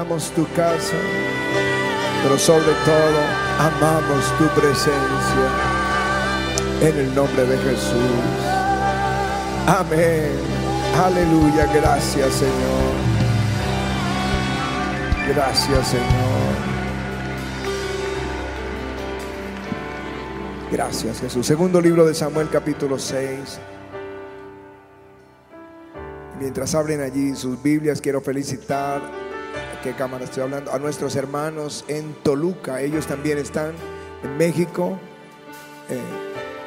anhelamos tu casa, pero sobre todo amamos tu presencia. En el nombre de Jesús. Amén. Aleluya. Gracias Señor. Gracias Señor. Gracias Jesús. Segundo libro de Samuel capítulo 6. Mientras abren allí sus Biblias, quiero felicitar, ¿qué cámara estoy hablando? A nuestros hermanos en Toluca. Ellos también están en México. Eh,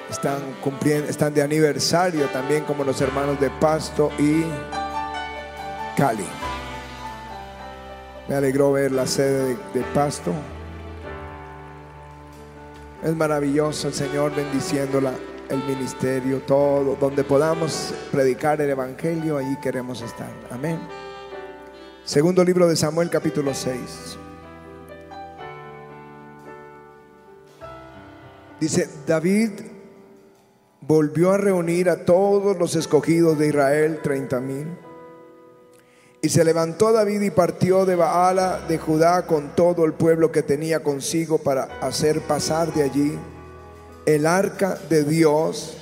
están cumpliendo, están de aniversario también como los hermanos de Pasto y Cali. Me alegró ver la sede de, de Pasto. Es maravilloso el Señor bendiciéndola el ministerio, todo, donde podamos predicar el Evangelio, allí queremos estar. Amén. Segundo libro de Samuel, capítulo 6. Dice, David volvió a reunir a todos los escogidos de Israel, treinta mil. Y se levantó David y partió de Baala de Judá con todo el pueblo que tenía consigo para hacer pasar de allí el arca de Dios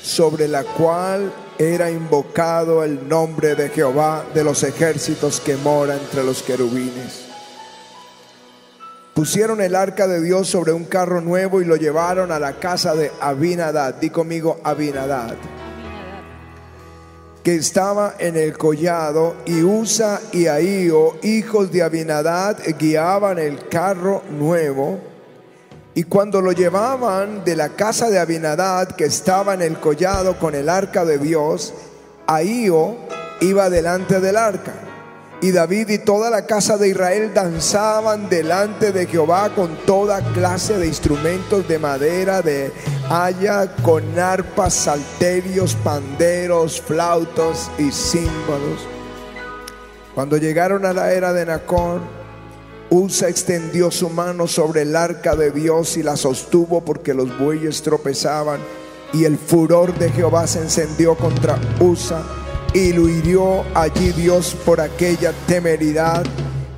sobre la cual era invocado el nombre de Jehová de los ejércitos que mora entre los querubines. Pusieron el arca de Dios sobre un carro nuevo y lo llevaron a la casa de Abinadad. Di conmigo Abinadad. Que estaba en el collado y Usa y Ahío, hijos de Abinadad, guiaban el carro nuevo. Y cuando lo llevaban de la casa de Abinadad, que estaba en el collado con el arca de Dios, Ahío iba delante del arca. Y David y toda la casa de Israel danzaban delante de Jehová con toda clase de instrumentos de madera, de haya, con arpas, salterios, panderos, flautos y címbalos. Cuando llegaron a la era de Nacón, Usa extendió su mano sobre el arca de Dios y la sostuvo porque los bueyes tropezaban. Y el furor de Jehová se encendió contra Usa y lo hirió allí Dios por aquella temeridad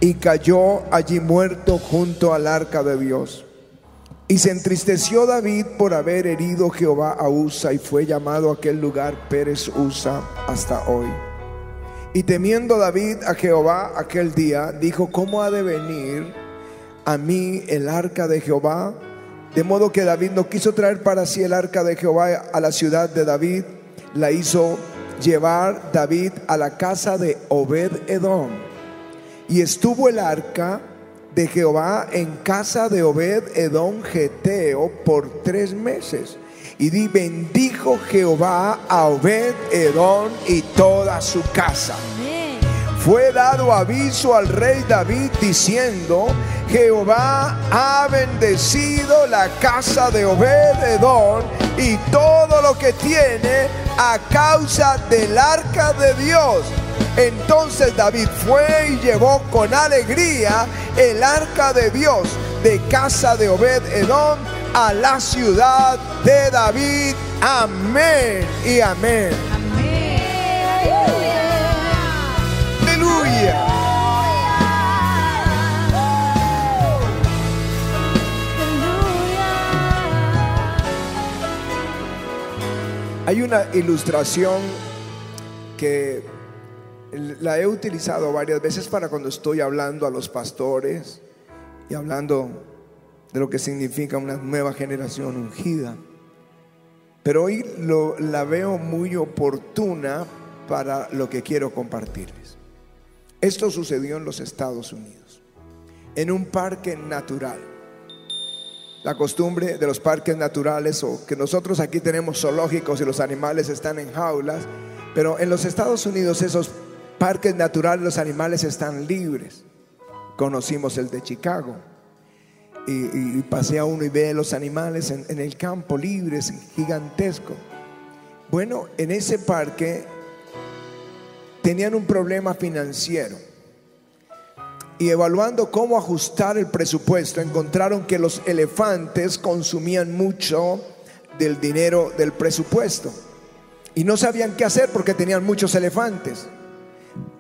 y cayó allí muerto junto al arca de Dios. Y se entristeció David por haber herido Jehová a Usa y fue llamado aquel lugar Pérez Usa hasta hoy. Y temiendo David a Jehová aquel día, dijo, ¿cómo ha de venir a mí el arca de Jehová? De modo que David no quiso traer para sí el arca de Jehová a la ciudad de David, la hizo llevar David a la casa de Obed Edom. Y estuvo el arca de Jehová en casa de Obed Edom Geteo por tres meses. Y di, bendijo Jehová a Obed Edom y toda su casa. Fue dado aviso al rey David diciendo, Jehová ha bendecido la casa de Obed Edom y todo lo que tiene a causa del arca de Dios. Entonces David fue y llevó con alegría el arca de Dios de casa de Obed Edom a la ciudad de David. Amén y amén. Aleluya. Hay una ilustración que la he utilizado varias veces para cuando estoy hablando a los pastores y hablando de lo que significa una nueva generación ungida. Pero hoy la veo muy oportuna para lo que quiero compartirles. Esto sucedió en los Estados Unidos, en un parque natural. La costumbre de los parques naturales, o que nosotros aquí tenemos zoológicos y los animales están en jaulas, pero en los Estados Unidos esos parques naturales los animales están libres. Conocimos el de Chicago y, pasea uno y ve los animales en, en el campo libres, gigantesco. Bueno, en ese parque tenían un problema financiero y evaluando cómo ajustar el presupuesto, encontraron que los elefantes consumían mucho del dinero del presupuesto y no sabían qué hacer porque tenían muchos elefantes.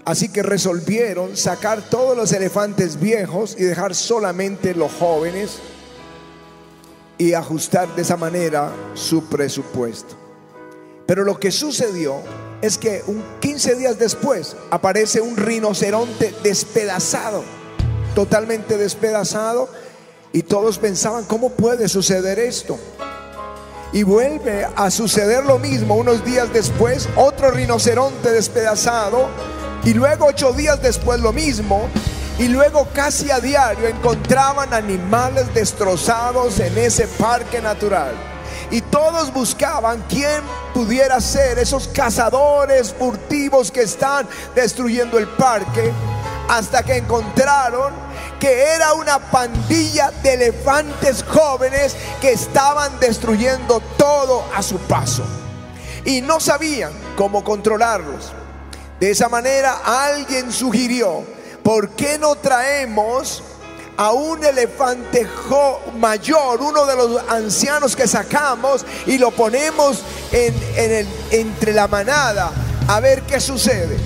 Así que resolvieron sacar todos los elefantes viejos y dejar solamente los jóvenes y ajustar de esa manera su presupuesto. Pero lo que sucedió es que un 15 días después aparece un rinoceronte despedazado, totalmente despedazado, y todos pensaban, ¿cómo puede suceder esto? Y vuelve a suceder lo mismo unos días después, otro rinoceronte despedazado, y luego ocho días después lo mismo, y luego casi a diario encontraban animales destrozados en ese parque natural. Y todos buscaban quién pudiera ser esos cazadores furtivos que están destruyendo el parque. Hasta que encontraron que era una pandilla de elefantes jóvenes que estaban destruyendo todo a su paso. Y no sabían cómo controlarlos. De esa manera alguien sugirió, ¿por qué no traemos a un elefante mayor, uno de los ancianos que sacamos, y lo ponemos en, entre la manada a ver qué sucede.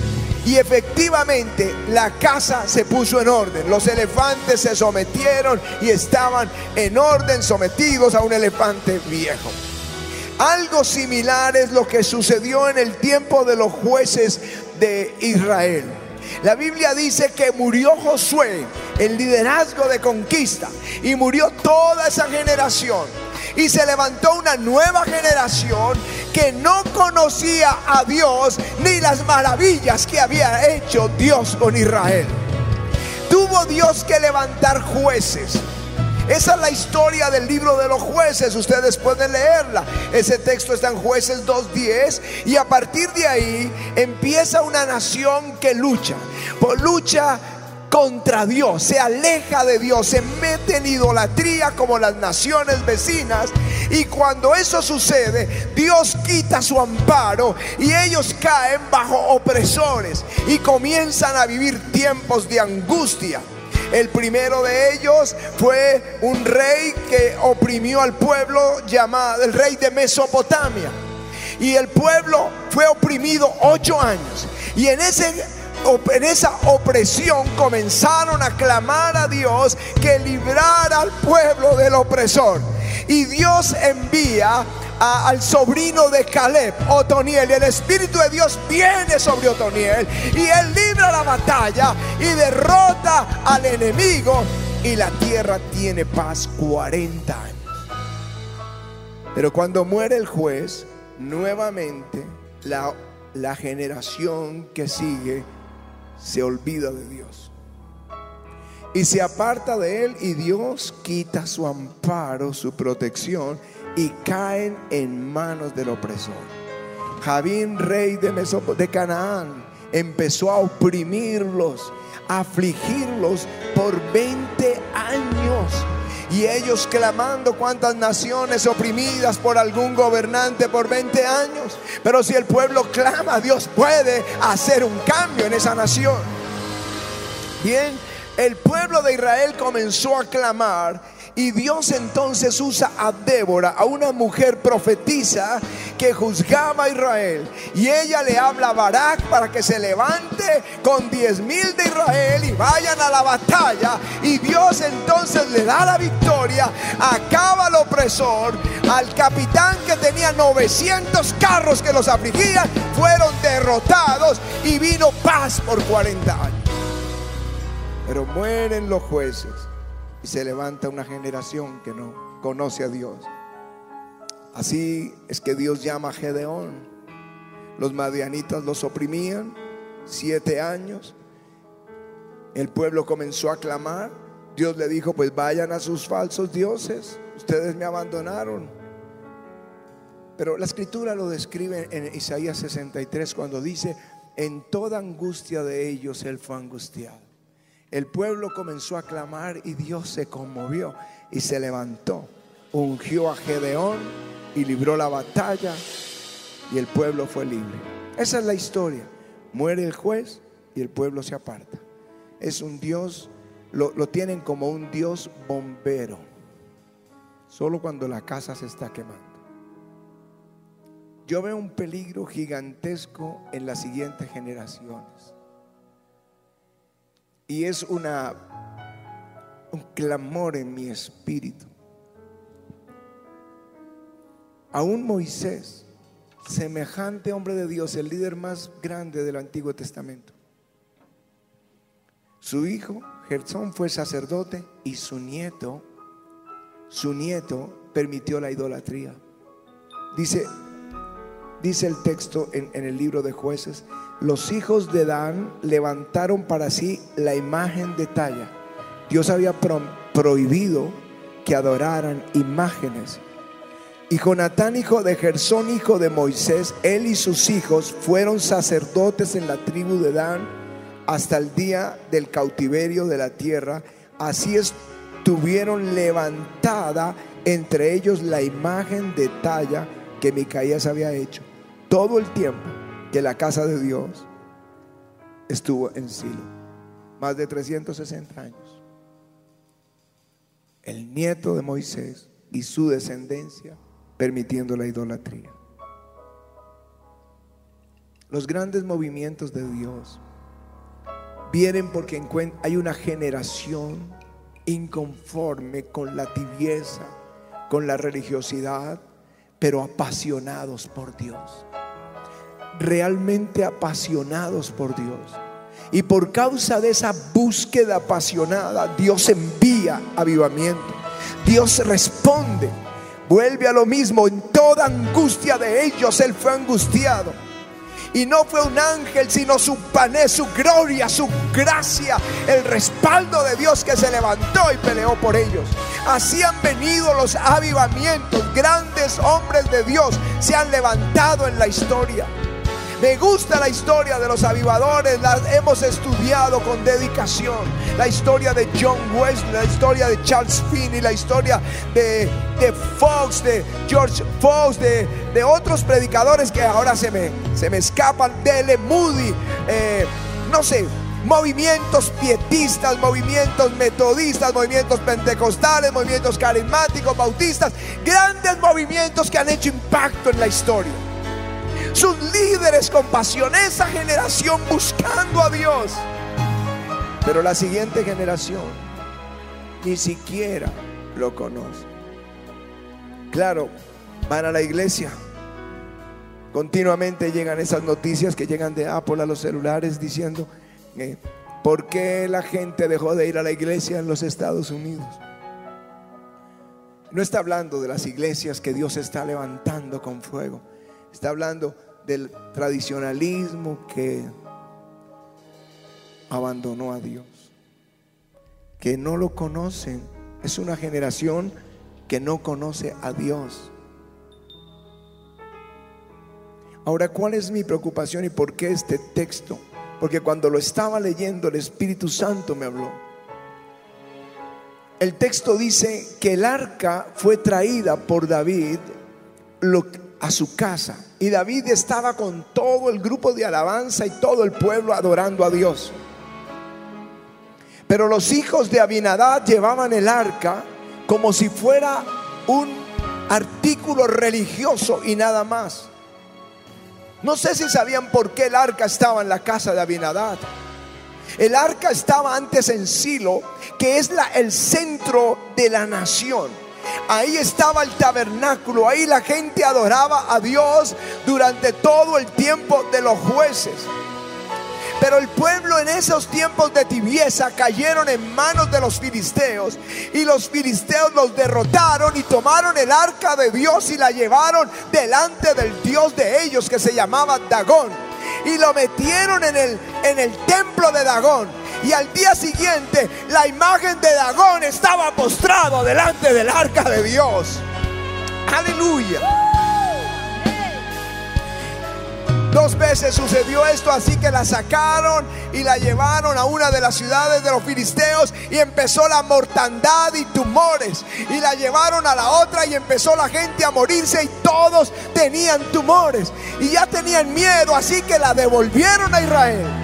Y efectivamente la casa se puso en orden. Los elefantes se sometieron y estaban en orden, sometidos a un elefante viejo. Algo similar es lo que sucedió en el tiempo de los jueces de Israel. La Biblia dice que murió Josué, el liderazgo de conquista, y murió toda esa generación. Y se levantó una nueva generación que no conocía a Dios ni las maravillas que había hecho Dios con Israel. Tuvo Dios que levantar jueces esa es la historia del libro de los jueces. Ustedes pueden leerla. Ese texto está en jueces 2.10. Y a partir de ahí empieza una nación que lucha. Por lucha contra Dios, se aleja de Dios, se mete en idolatría como las naciones vecinas. Y cuando eso sucede, Dios quita su amparo y ellos caen bajo opresores y comienzan a vivir tiempos de angustia. El primero de ellos fue un rey que oprimió al pueblo llamado el rey de Mesopotamia. Y el pueblo fue oprimido ocho años. Y en ese en esa opresión comenzaron a clamar a Dios que librara al pueblo del opresor. Y Dios envía al sobrino de Caleb, Otoniel. Y el Espíritu de Dios viene sobre Otoniel y él libra la batalla y derrota al enemigo. Y la tierra tiene paz 40 años. Pero cuando muere el juez, nuevamente la, la generación que sigue se olvida de Dios. Y se aparta de él y Dios quita su amparo, su protección y caen en manos del opresor. Javín, rey de, Canaán, empezó a oprimirlos, a afligirlos por 20 años. Y ellos clamando cuántas naciones oprimidas por algún gobernante por 20 años. Pero si el pueblo clama, Dios puede hacer un cambio en esa nación. Bien, el pueblo de Israel comenzó a clamar y Dios entonces usa a Débora, a una mujer profetisa que juzgaba a Israel. Y ella le habla a Barak para que se levante con diez mil de Israel y vayan a la batalla. Y Dios entonces le da la victoria, acaba al opresor, al capitán que tenía 900 carros que los afligían, fueron derrotados y vino paz por 40 años. Pero mueren los jueces y se levanta una generación que no conoce a Dios. Así es que Dios llama a Gedeón. Los madianitas los oprimían siete años. El pueblo comenzó a clamar. Dios le dijo, pues vayan a sus falsos dioses. Ustedes me abandonaron. Pero la escritura lo describe en Isaías 63 cuando dice, en toda angustia de ellos él fue angustiado el pueblo comenzó a clamar y Dios se conmovió y se levantó. Ungió a Gedeón y libró la batalla y el pueblo fue libre. Esa es la historia. Muere el juez y el pueblo se aparta. Es un Dios, lo, lo tienen como un Dios bombero. Solo cuando la casa se está quemando. Yo veo un peligro gigantesco en las siguientes generaciones y es una un clamor en mi espíritu. Aún Moisés, semejante hombre de Dios, el líder más grande del Antiguo Testamento. Su hijo, Gersón, fue sacerdote y su nieto, su nieto permitió la idolatría. Dice, dice el texto en, el libro de jueces, los hijos de Dan levantaron para sí la imagen de talla. Dios había prohibido que adoraran imágenes. Y Jonatán, hijo de Gersón, hijo de Moisés, él y sus hijos fueron sacerdotes en la tribu de Dan hasta el día del cautiverio de la tierra. Así estuvieron levantada entre ellos la imagen de talla que Micaías había hecho todo el tiempo que la casa de Dios estuvo en Silo. Más de 360 años. El nieto de Moisés y su descendencia permitiendo la idolatría. Los grandes movimientos de Dios vienen porque hay una generación inconforme con la tibieza, con la religiosidad, pero apasionados por Dios realmente apasionados por Dios. Y por causa de esa búsqueda apasionada, Dios envía avivamiento. Dios responde. Vuelve a lo mismo. En toda angustia de ellos, Él fue angustiado. Y no fue un ángel, sino su pané, su gloria, su gracia, el respaldo de Dios que se levantó y peleó por ellos. Así han venido los avivamientos. Grandes hombres de Dios se han levantado en la historia. Me gusta la historia de los avivadores, la hemos estudiado con dedicación. La historia de John Wesley, la historia de Charles Finney, la historia de, Fox, de George Fox, de, de, otros predicadores que ahora se me, se me escapan, Dele Moody, eh, no sé, movimientos pietistas, movimientos metodistas, movimientos pentecostales, movimientos carismáticos, bautistas, grandes movimientos que han hecho impacto en la historia sus líderes con pasión, esa generación buscando a Dios. Pero la siguiente generación ni siquiera lo conoce. Claro, van a la iglesia. Continuamente llegan esas noticias que llegan de Apple a los celulares diciendo, eh, ¿por qué la gente dejó de ir a la iglesia en los Estados Unidos? No está hablando de las iglesias que Dios está levantando con fuego. Está hablando del tradicionalismo que abandonó a Dios, que no lo conocen. Es una generación que no conoce a Dios. Ahora, ¿cuál es mi preocupación y por qué este texto? Porque cuando lo estaba leyendo, el Espíritu Santo me habló. El texto dice que el arca fue traída por David a su casa y David estaba con todo el grupo de alabanza y todo el pueblo adorando a Dios. Pero los hijos de Abinadad llevaban el arca como si fuera un artículo religioso y nada más. No sé si sabían por qué el arca estaba en la casa de Abinadad. El arca estaba antes en Silo, que es la, el centro de la nación. Ahí estaba el tabernáculo, ahí la gente adoraba a Dios durante todo el tiempo de los jueces. Pero el pueblo en esos tiempos de tibieza cayeron en manos de los filisteos y los filisteos los derrotaron y tomaron el arca de Dios y la llevaron delante del Dios de ellos que se llamaba Dagón y lo metieron en el, en el templo de Dagón y al día siguiente la imagen de Dagón estaba postrado delante del arca de Dios. Aleluya. Dos veces sucedió esto, así que la sacaron y la llevaron a una de las ciudades de los filisteos y empezó la mortandad y tumores. Y la llevaron a la otra y empezó la gente a morirse y todos tenían tumores. Y ya tenían miedo, así que la devolvieron a Israel.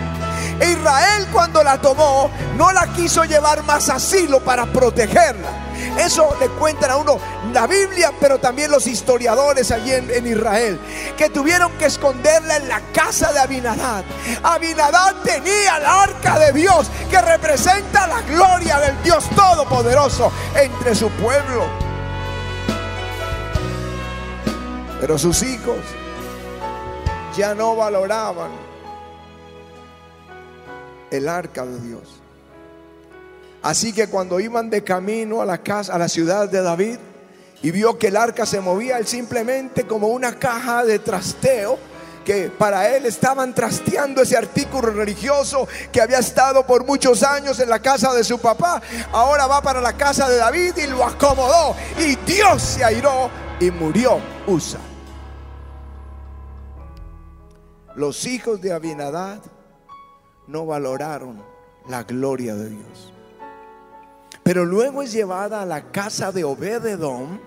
E Israel cuando la tomó no la quiso llevar más asilo para protegerla. Eso le cuentan a uno la Biblia, pero también los historiadores allí en, Israel, que tuvieron que esconderla en la casa de Abinadad. Abinadad tenía el arca de Dios que representa la gloria del Dios Todopoderoso entre su pueblo. Pero sus hijos ya no valoraban el arca de Dios. Así que cuando iban de camino a la casa, a la ciudad de David, y vio que el arca se movía, él simplemente como una caja de trasteo, que para él estaban trasteando ese artículo religioso que había estado por muchos años en la casa de su papá, ahora va para la casa de David y lo acomodó. Y Dios se airó y murió Usa. Los hijos de Abinadad no valoraron la gloria de Dios. Pero luego es llevada a la casa de Obededón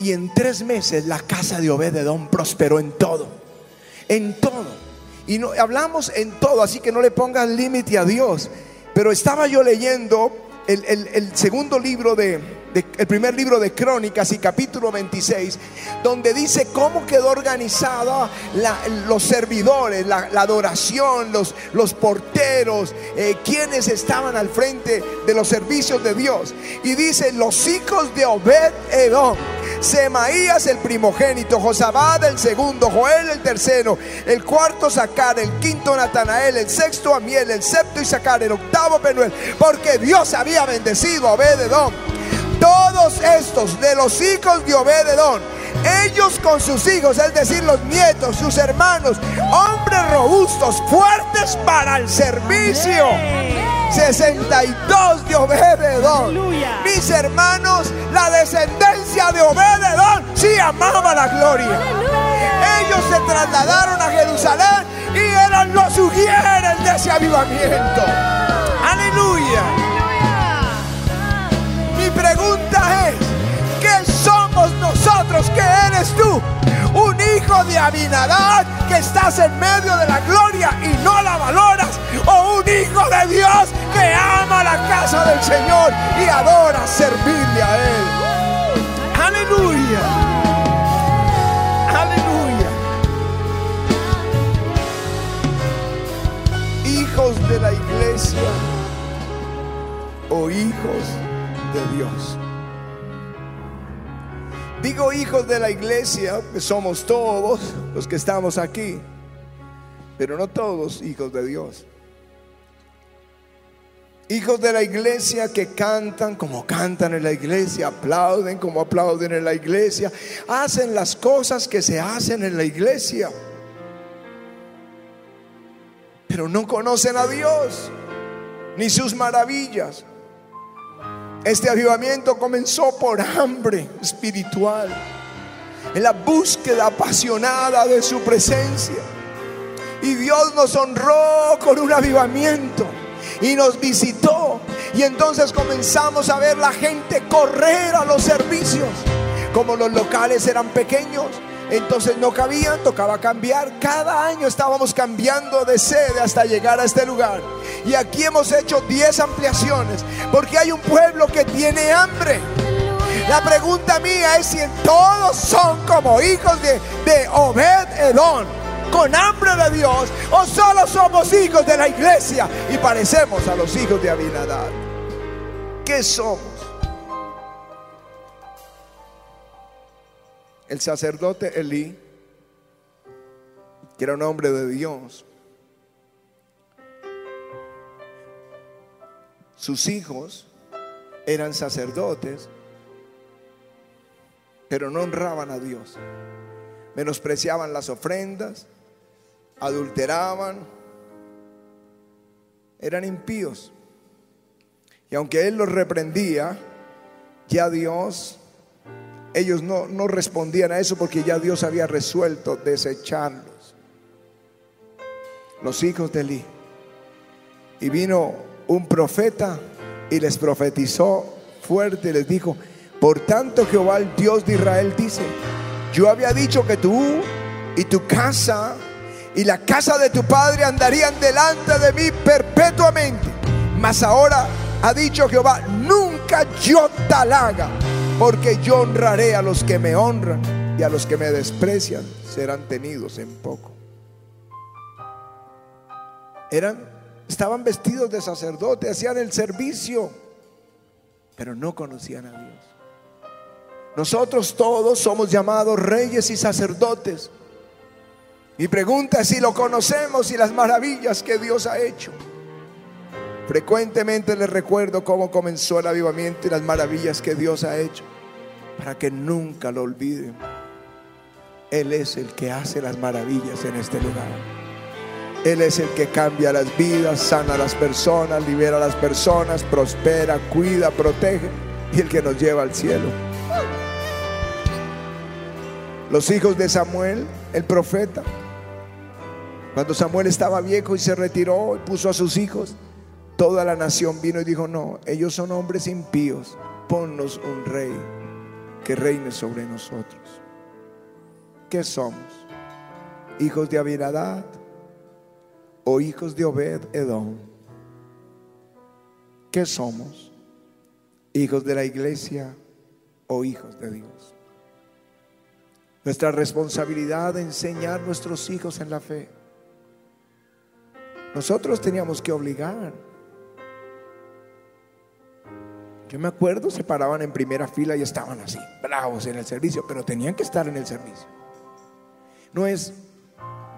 y en tres meses la casa de Obededón prosperó en todo. En todo. Y no, hablamos en todo, así que no le pongan límite a Dios. Pero estaba yo leyendo el, el segundo libro de, el primer libro de Crónicas y capítulo 26, donde dice cómo quedó organizada los servidores, la, adoración, los, los porteros, eh, quienes estaban al frente de los servicios de Dios. Y dice, los hijos de Obed Edom. Semaías el primogénito, Josabad el segundo, Joel el tercero, el cuarto Sacar, el quinto Natanael, el sexto Amiel, el séptimo Isaacar, el octavo Penuel, porque Dios había bendecido a Obed Edom todos estos de los hijos de Obededón, ellos con sus hijos, es decir, los nietos, sus hermanos, hombres robustos, fuertes para el servicio. 62 de Obededón. Mis hermanos, la descendencia de Obededón sí amaba la gloria. Ellos se trasladaron a Jerusalén y eran los sugieres de ese avivamiento. Aleluya pregunta es, ¿qué somos nosotros? ¿Qué eres tú? Un hijo de Abinadad que estás en medio de la gloria y no la valoras. O un hijo de Dios que ama la casa del Señor y adora servirle a Él. Aleluya. Aleluya. Hijos de la iglesia o hijos de Dios. Digo hijos de la iglesia, que somos todos los que estamos aquí, pero no todos hijos de Dios. Hijos de la iglesia que cantan como cantan en la iglesia, aplauden como aplauden en la iglesia, hacen las cosas que se hacen en la iglesia, pero no conocen a Dios ni sus maravillas. Este avivamiento comenzó por hambre espiritual, en la búsqueda apasionada de su presencia. Y Dios nos honró con un avivamiento y nos visitó. Y entonces comenzamos a ver la gente correr a los servicios. Como los locales eran pequeños, entonces no cabían, tocaba cambiar. Cada año estábamos cambiando de sede hasta llegar a este lugar. Y aquí hemos hecho 10 ampliaciones porque hay un pueblo que tiene hambre. La pregunta mía es si todos son como hijos de, de Obed Edón, con hambre de Dios, o solo somos hijos de la iglesia y parecemos a los hijos de Abinadad. ¿Qué somos? El sacerdote Elí, que era un hombre de Dios, sus hijos eran sacerdotes, pero no honraban a Dios. Menospreciaban las ofrendas, adulteraban, eran impíos. Y aunque Él los reprendía, ya Dios ellos no, no respondían a eso porque ya Dios había resuelto desecharlos. Los hijos de Eli. Y vino un profeta y les profetizó fuerte y les dijo, por tanto Jehová el Dios de Israel dice, yo había dicho que tú y tu casa y la casa de tu padre andarían delante de mí perpetuamente. Mas ahora ha dicho Jehová, nunca yo tal haga, porque yo honraré a los que me honran y a los que me desprecian serán tenidos en poco. Eran, estaban vestidos de sacerdote, hacían el servicio, pero no conocían a Dios. Nosotros todos somos llamados reyes y sacerdotes. Mi pregunta es si lo conocemos y las maravillas que Dios ha hecho. Frecuentemente les recuerdo cómo comenzó el avivamiento y las maravillas que Dios ha hecho, para que nunca lo olviden. Él es el que hace las maravillas en este lugar. Él es el que cambia las vidas, sana a las personas, libera a las personas, prospera, cuida, protege y el que nos lleva al cielo. Los hijos de Samuel, el profeta, cuando Samuel estaba viejo y se retiró y puso a sus hijos, toda la nación vino y dijo, no, ellos son hombres impíos, ponnos un rey que reine sobre nosotros. ¿Qué somos? ¿Hijos de Abinadad o hijos de Obed Edom? ¿Qué somos? ¿Hijos de la iglesia o hijos de Dios? Nuestra responsabilidad de enseñar a nuestros hijos en la fe. Nosotros teníamos que obligar. Yo me acuerdo, se paraban en primera fila y estaban así, bravos en el servicio, pero tenían que estar en el servicio. No es,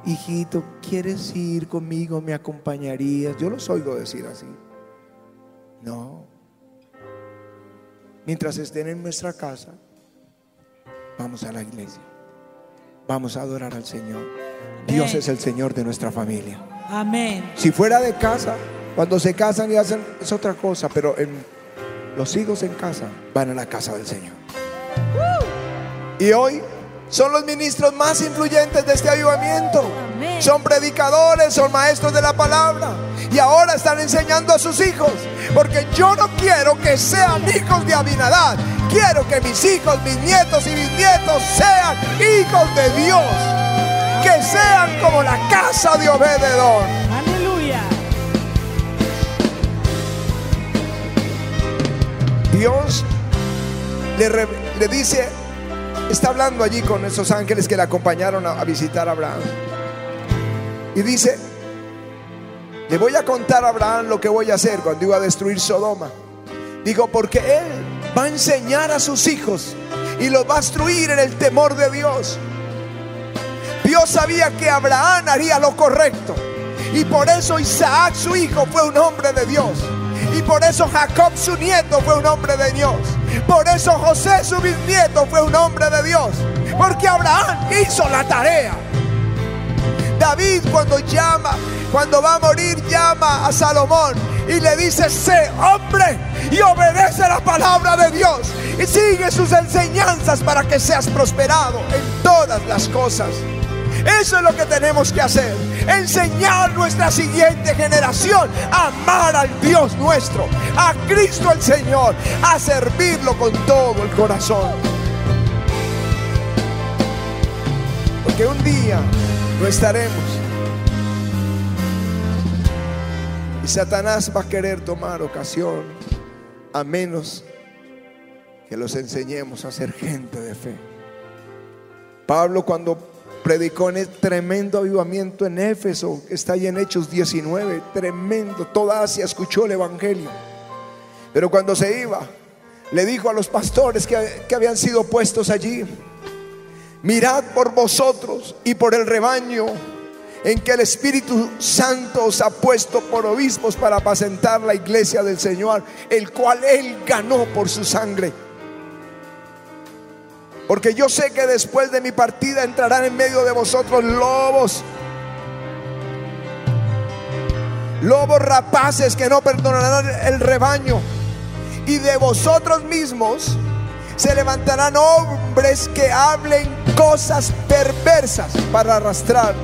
hijito, ¿quieres ir conmigo? ¿Me acompañarías? Yo los oigo decir así. No. Mientras estén en nuestra casa, vamos a la iglesia. Vamos a adorar al Señor. Dios es el Señor de nuestra familia. Amén. Si fuera de casa, cuando se casan y hacen es otra cosa, pero en, los hijos en casa van a la casa del Señor. Y hoy son los ministros más influyentes de este avivamiento. Son predicadores, son maestros de la palabra. Y ahora están enseñando a sus hijos. Porque yo no quiero que sean hijos de Abinadad. Quiero que mis hijos, mis nietos y mis nietos sean hijos de Dios. Que sean como la casa de Obededón. Dios le, le dice, está hablando allí con esos ángeles que le acompañaron a, a visitar a Abraham. Y dice, le voy a contar a Abraham lo que voy a hacer cuando iba a destruir Sodoma. Digo, porque él va a enseñar a sus hijos y los va a instruir en el temor de Dios. Dios sabía que Abraham haría lo correcto. Y por eso Isaac, su hijo, fue un hombre de Dios. Y por eso Jacob, su nieto, fue un hombre de Dios. Por eso José, su bisnieto, fue un hombre de Dios. Porque Abraham hizo la tarea. David cuando llama, cuando va a morir, llama a Salomón y le dice, sé hombre y obedece la palabra de Dios y sigue sus enseñanzas para que seas prosperado en todas las cosas. Eso es lo que tenemos que hacer. Enseñar nuestra siguiente generación a amar al Dios nuestro, a Cristo el Señor, a servirlo con todo el corazón. Porque un día no estaremos. Y Satanás va a querer tomar ocasión a menos que los enseñemos a ser gente de fe. Pablo cuando predicó en el tremendo avivamiento en Éfeso, que está ahí en Hechos 19, tremendo, toda Asia escuchó el Evangelio. Pero cuando se iba, le dijo a los pastores que, que habían sido puestos allí, mirad por vosotros y por el rebaño en que el Espíritu Santo os ha puesto por obispos para apacentar la iglesia del Señor, el cual Él ganó por su sangre. Porque yo sé que después de mi partida entrarán en medio de vosotros lobos. Lobos rapaces que no perdonarán el rebaño. Y de vosotros mismos se levantarán hombres que hablen cosas perversas para arrastrar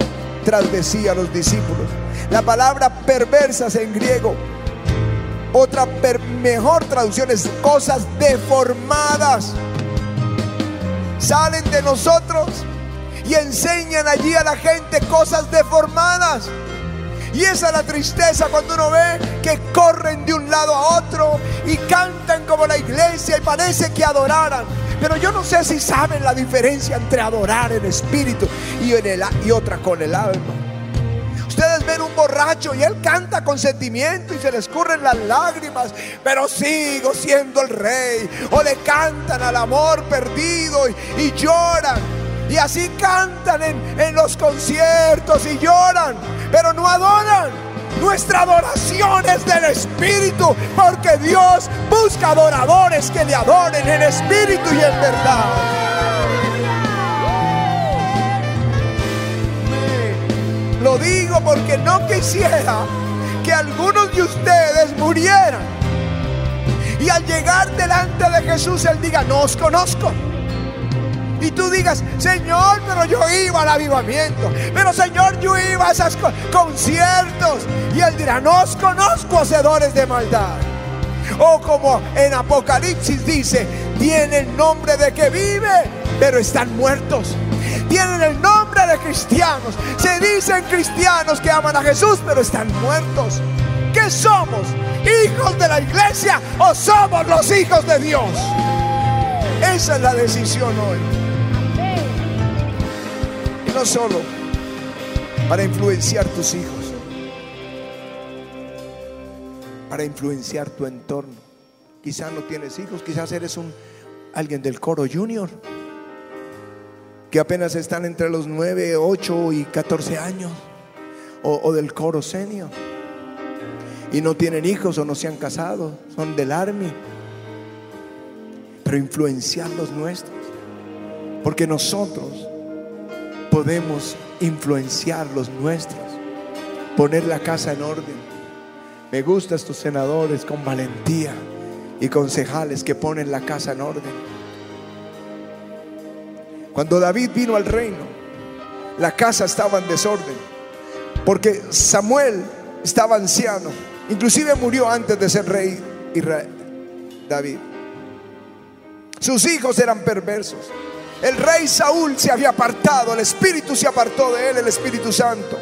tras de sí a los discípulos. La palabra perversas en griego, otra mejor traducción es cosas deformadas. Salen de nosotros y enseñan allí a la gente cosas deformadas. Y esa es la tristeza cuando uno ve que corren de un lado a otro y cantan como la iglesia y parece que adoraran. Pero yo no sé si saben la diferencia entre adorar en espíritu y, en el, y otra con el alma. Ustedes ven un borracho y él canta con sentimiento y se le escurren las lágrimas, pero sigo siendo el rey. O le cantan al amor perdido y, y lloran. Y así cantan en, en los conciertos y lloran, pero no adoran. Nuestra adoración es del Espíritu, porque Dios busca adoradores que le adoren en espíritu y en verdad. Lo digo porque no quisiera que algunos de ustedes murieran. Y al llegar delante de Jesús, Él diga, no os conozco. Y tú digas, Señor, pero yo iba al avivamiento. Pero Señor, yo iba a esos conciertos. Y Él dirá, no os conozco hacedores de maldad. O como en Apocalipsis dice, tienen nombre de que vive, pero están muertos. Tienen el nombre de cristianos. Se dicen cristianos que aman a Jesús, pero están muertos. ¿Qué somos? ¿Hijos de la iglesia o somos los hijos de Dios? Esa es la decisión hoy. Y no solo para influenciar tus hijos, para influenciar tu entorno. Quizás no tienes hijos, quizás eres un alguien del coro junior que apenas están entre los 9, 8 y 14 años o, del coro senior y no tienen hijos o no se han casado, son del army pero influenciar los nuestros. Porque nosotros podemos influenciar los nuestros, poner la casa en orden. Me gustan estos senadores con valentía y concejales que ponen la casa en orden. Cuando David vino al reino, la casa estaba en desorden, porque Samuel estaba anciano, inclusive murió antes de ser rey Israel, David. Sus hijos eran perversos. El rey Saúl se había apartado, el Espíritu se apartó de él, el Espíritu Santo.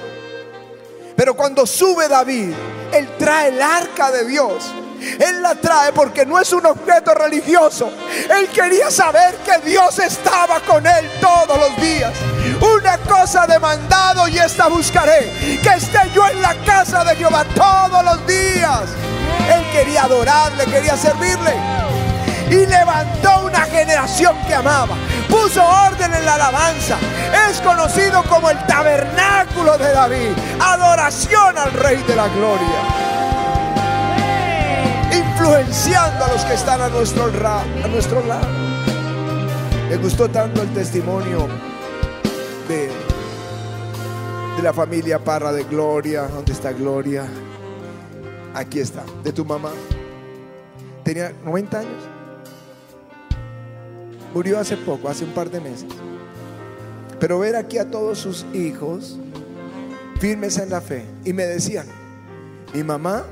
Pero cuando sube David, él trae el arca de Dios. Él la trae porque no es un objeto religioso. Él quería saber que Dios estaba con él todos los días. Una cosa demandado y esta buscaré. Que esté yo en la casa de Jehová todos los días. Él quería adorarle, quería servirle y levantó una generación que amaba. Puso orden en la alabanza. Es conocido como el tabernáculo de David. Adoración al Rey de la Gloria. Influenciando a los que están a nuestro, a nuestro lado. Me gustó tanto el testimonio de, de la familia Parra de Gloria. ¿Dónde está Gloria? Aquí está, de tu mamá. Tenía 90 años. Murió hace poco, hace un par de meses. Pero ver aquí a todos sus hijos firmes en la fe. Y me decían, mi mamá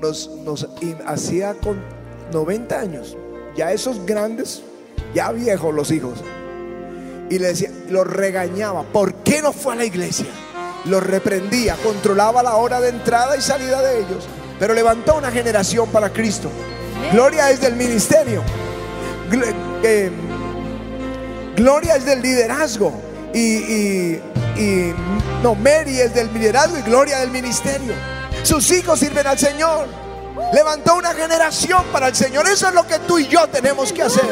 nos, nos hacía con 90 años, ya esos grandes, ya viejos los hijos. Y le decía, los regañaba, ¿por qué no fue a la iglesia? Los reprendía, controlaba la hora de entrada y salida de ellos, pero levantó una generación para Cristo. Gloria es del ministerio. Eh, Gloria es del liderazgo y, y, y, no, Mary es del liderazgo y Gloria del ministerio. Sus hijos sirven al Señor. Levantó una generación para el Señor. Eso es lo que tú y yo tenemos que hacer.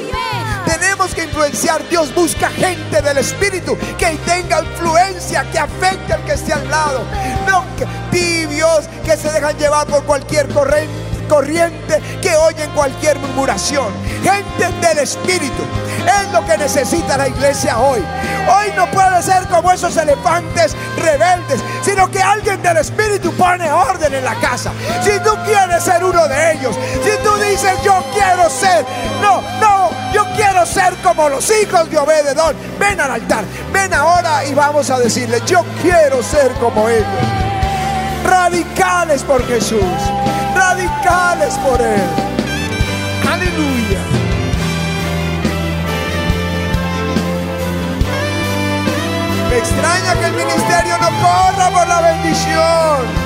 Tenemos que influenciar. Dios busca gente del Espíritu que tenga influencia, que afecte al que esté al lado. No que tibios que se dejan llevar por cualquier corriente corriente que oyen cualquier murmuración. Gente del Espíritu. Es lo que necesita la iglesia hoy. Hoy no puede ser como esos elefantes rebeldes, sino que alguien del Espíritu pone orden en la casa. Si tú quieres ser uno de ellos, si tú dices yo quiero ser, no, no, yo quiero ser como los hijos de Obededón, ven al altar, ven ahora y vamos a decirle, yo quiero ser como ellos. Radicales por Jesús radicales por Él. Aleluya. Me extraña que el ministerio no corra por la bendición.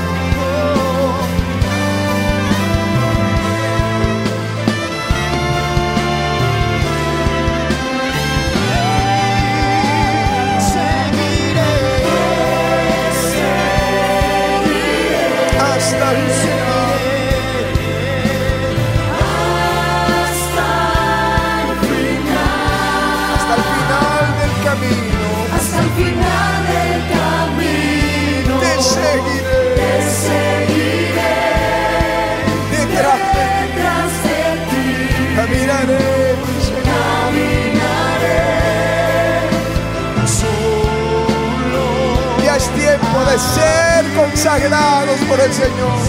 De ser consagrados por el Señor.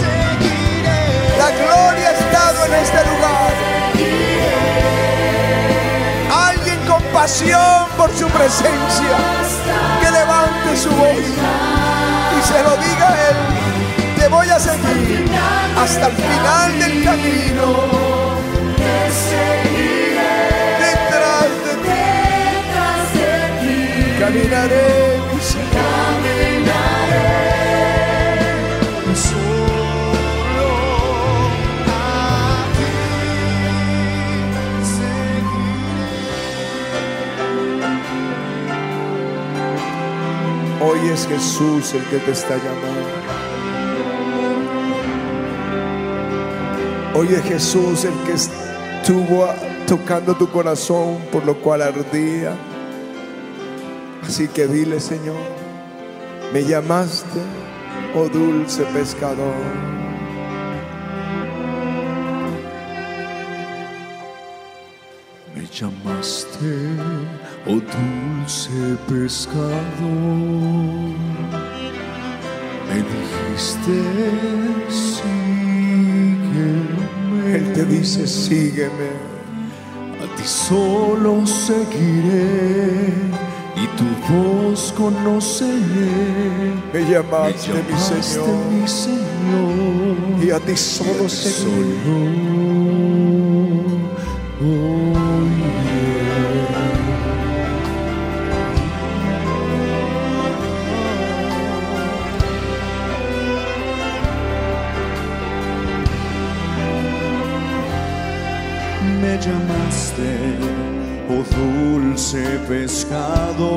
La gloria ha estado en este lugar. Alguien con pasión por su presencia, que levante su voz y se lo diga a Él. Te voy a seguir hasta el final del camino. Detrás de ti caminaré, es Jesús el que te está llamando. Hoy es Jesús el que estuvo tocando tu corazón por lo cual ardía. Así que dile, Señor, me llamaste, oh dulce pescador. Llamaste, oh dulce pescado. Me dijiste, sígueme. Él te dice, sígueme. A ti solo seguiré y tu voz conoceré. Me Me llamaste, mi Señor, mi Señor. y a ti solo seguiré. Me llamaste, oh dulce pescado.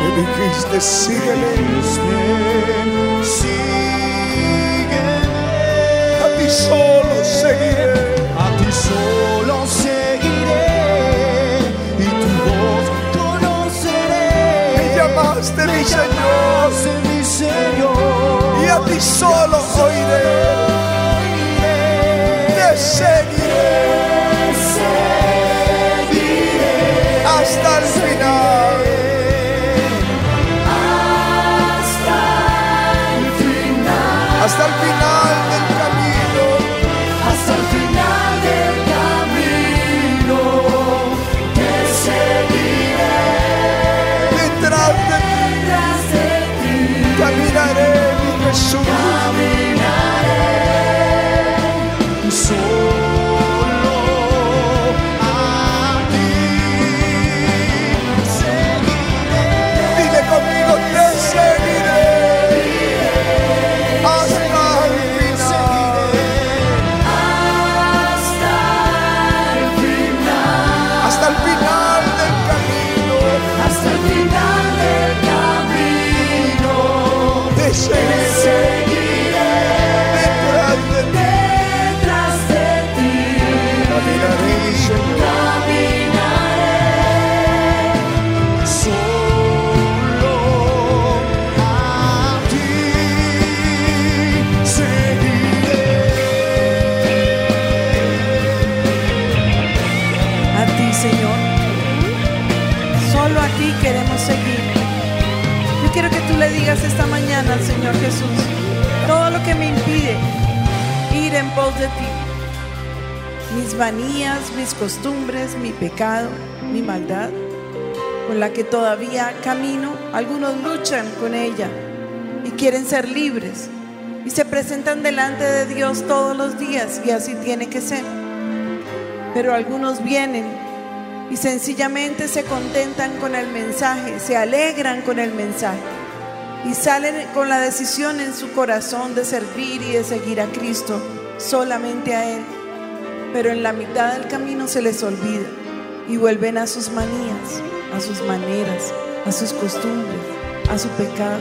Me dijiste, sígueme. Sígueme. A ti solo seguiré. A ti solo seguiré y tu voz conoceré. Me llamaste, mi Señor, llamaste, mi Señor. y a ti solo oiré. Te seguiré Mis manías, mis costumbres, mi pecado, mi maldad, con la que todavía camino. Algunos luchan con ella y quieren ser libres y se presentan delante de Dios todos los días y así tiene que ser. Pero algunos vienen y sencillamente se contentan con el mensaje, se alegran con el mensaje y salen con la decisión en su corazón de servir y de seguir a Cristo, solamente a Él. Pero en la mitad del camino se les olvida y vuelven a sus manías, a sus maneras, a sus costumbres, a su pecado.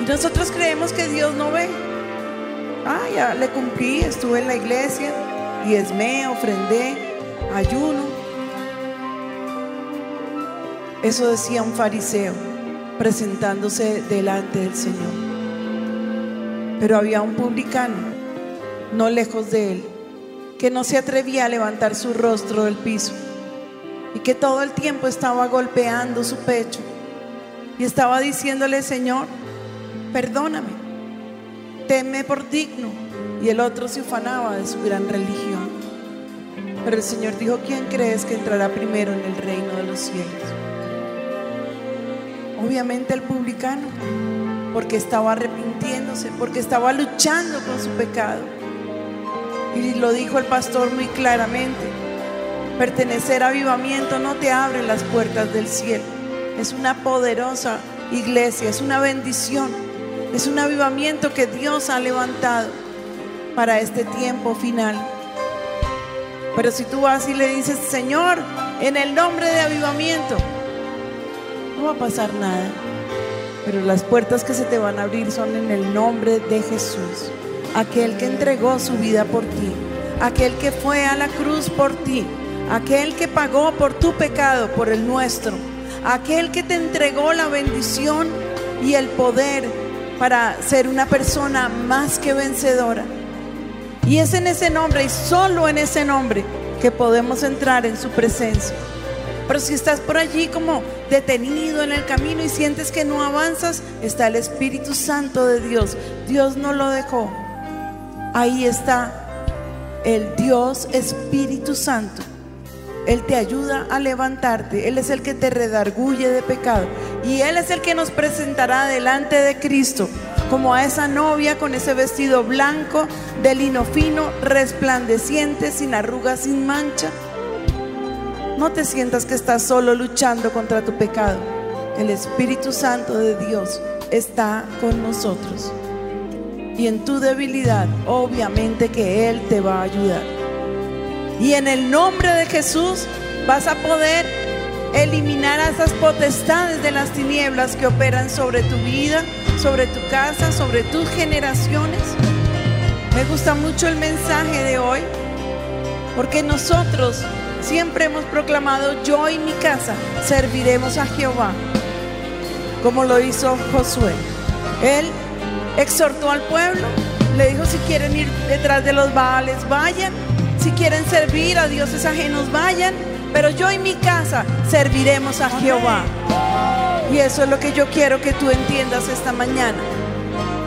Y nosotros creemos que Dios no ve. Ah, ya le cumplí, estuve en la iglesia, diezmé, ofrendé, ayuno. Eso decía un fariseo presentándose delante del Señor. Pero había un publicano, no lejos de él, que no se atrevía a levantar su rostro del piso y que todo el tiempo estaba golpeando su pecho y estaba diciéndole, Señor, perdóname, tenme por digno. Y el otro se ufanaba de su gran religión. Pero el Señor dijo, ¿quién crees que entrará primero en el reino de los cielos? Obviamente el publicano, porque estaba arrepintiéndose, porque estaba luchando con su pecado. Y lo dijo el pastor muy claramente, pertenecer a avivamiento no te abre las puertas del cielo. Es una poderosa iglesia, es una bendición, es un avivamiento que Dios ha levantado para este tiempo final. Pero si tú vas y le dices, Señor, en el nombre de avivamiento, no va a pasar nada. Pero las puertas que se te van a abrir son en el nombre de Jesús, aquel que entregó su vida por ti, aquel que fue a la cruz por ti, aquel que pagó por tu pecado, por el nuestro, aquel que te entregó la bendición y el poder para ser una persona más que vencedora. Y es en ese nombre y solo en ese nombre que podemos entrar en su presencia. Pero si estás por allí como detenido en el camino y sientes que no avanzas, está el Espíritu Santo de Dios. Dios no lo dejó. Ahí está el Dios Espíritu Santo. Él te ayuda a levantarte. Él es el que te redarguye de pecado. Y Él es el que nos presentará delante de Cristo como a esa novia con ese vestido blanco de lino fino, resplandeciente, sin arrugas, sin mancha. No te sientas que estás solo luchando contra tu pecado. El Espíritu Santo de Dios está con nosotros. Y en tu debilidad, obviamente que Él te va a ayudar. Y en el nombre de Jesús vas a poder eliminar esas potestades de las tinieblas que operan sobre tu vida, sobre tu casa, sobre tus generaciones. Me gusta mucho el mensaje de hoy, porque nosotros siempre hemos proclamado, yo y mi casa serviremos a Jehová, como lo hizo Josué. Él exhortó al pueblo, le dijo, si quieren ir detrás de los baales, vayan, si quieren servir a dioses ajenos, vayan, pero yo y mi casa serviremos a Jehová. Y eso es lo que yo quiero que tú entiendas esta mañana.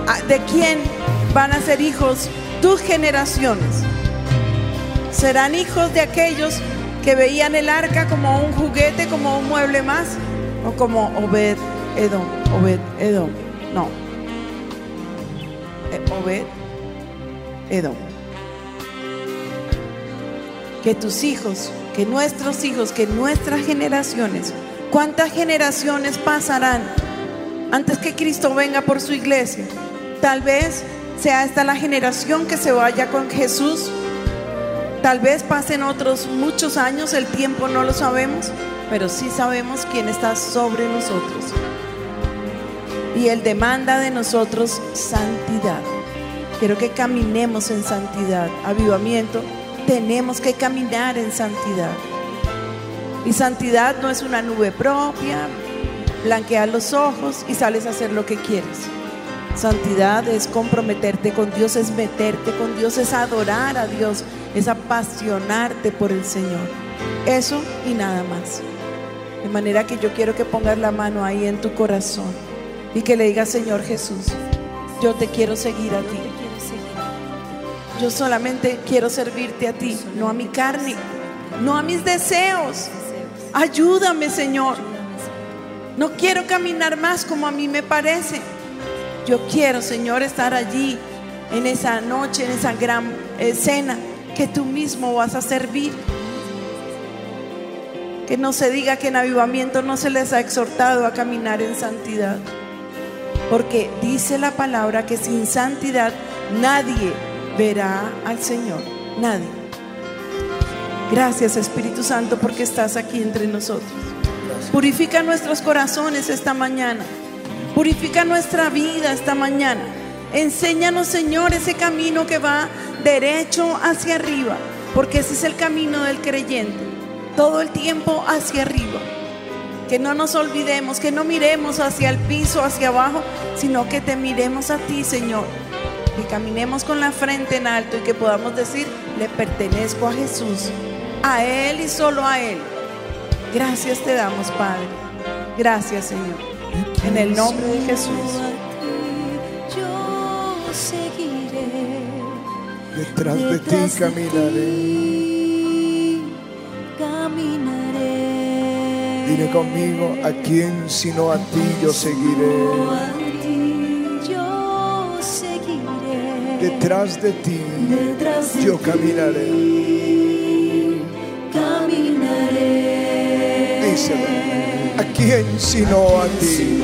Ah, ¿De quién van a ser hijos tus generaciones? ¿Serán hijos de aquellos que veían el arca como un juguete, como un mueble más? ¿O como Obed Edom? Obed Edom. No. Eh, Obed Edom. Que tus hijos, que nuestros hijos, que nuestras generaciones, ¿cuántas generaciones pasarán antes que Cristo venga por su iglesia? Tal vez sea esta la generación que se vaya con Jesús. Tal vez pasen otros muchos años, el tiempo no lo sabemos, pero sí sabemos quién está sobre nosotros. Y Él demanda de nosotros santidad. Quiero que caminemos en santidad. Avivamiento, tenemos que caminar en santidad. Y santidad no es una nube propia, blanquear los ojos y sales a hacer lo que quieres. Santidad es comprometerte con Dios, es meterte con Dios, es adorar a Dios, es apasionarte por el Señor. Eso y nada más. De manera que yo quiero que pongas la mano ahí en tu corazón y que le digas, Señor Jesús, yo te quiero seguir a ti. Yo solamente quiero servirte a ti, no a mi carne, no a mis deseos. Ayúdame, Señor. No quiero caminar más como a mí me parece. Yo quiero, Señor, estar allí en esa noche, en esa gran escena que tú mismo vas a servir. Que no se diga que en avivamiento no se les ha exhortado a caminar en santidad. Porque dice la palabra que sin santidad nadie verá al Señor. Nadie. Gracias Espíritu Santo porque estás aquí entre nosotros. Purifica nuestros corazones esta mañana. Purifica nuestra vida esta mañana. Enséñanos, Señor, ese camino que va derecho hacia arriba, porque ese es el camino del creyente, todo el tiempo hacia arriba. Que no nos olvidemos, que no miremos hacia el piso, hacia abajo, sino que te miremos a ti, Señor. Que caminemos con la frente en alto y que podamos decir, le pertenezco a Jesús, a Él y solo a Él. Gracias te damos, Padre. Gracias, Señor. En el nombre de Jesús. Detrás, de ti caminaré. caminaré. Dile conmigo, ¿a quién sino a ti yo seguiré? detrás de ti, detrás yo caminaré. Caminaré. Díselo. ¿A quién? Sino a ti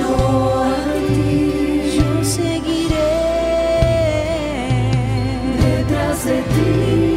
c'est you.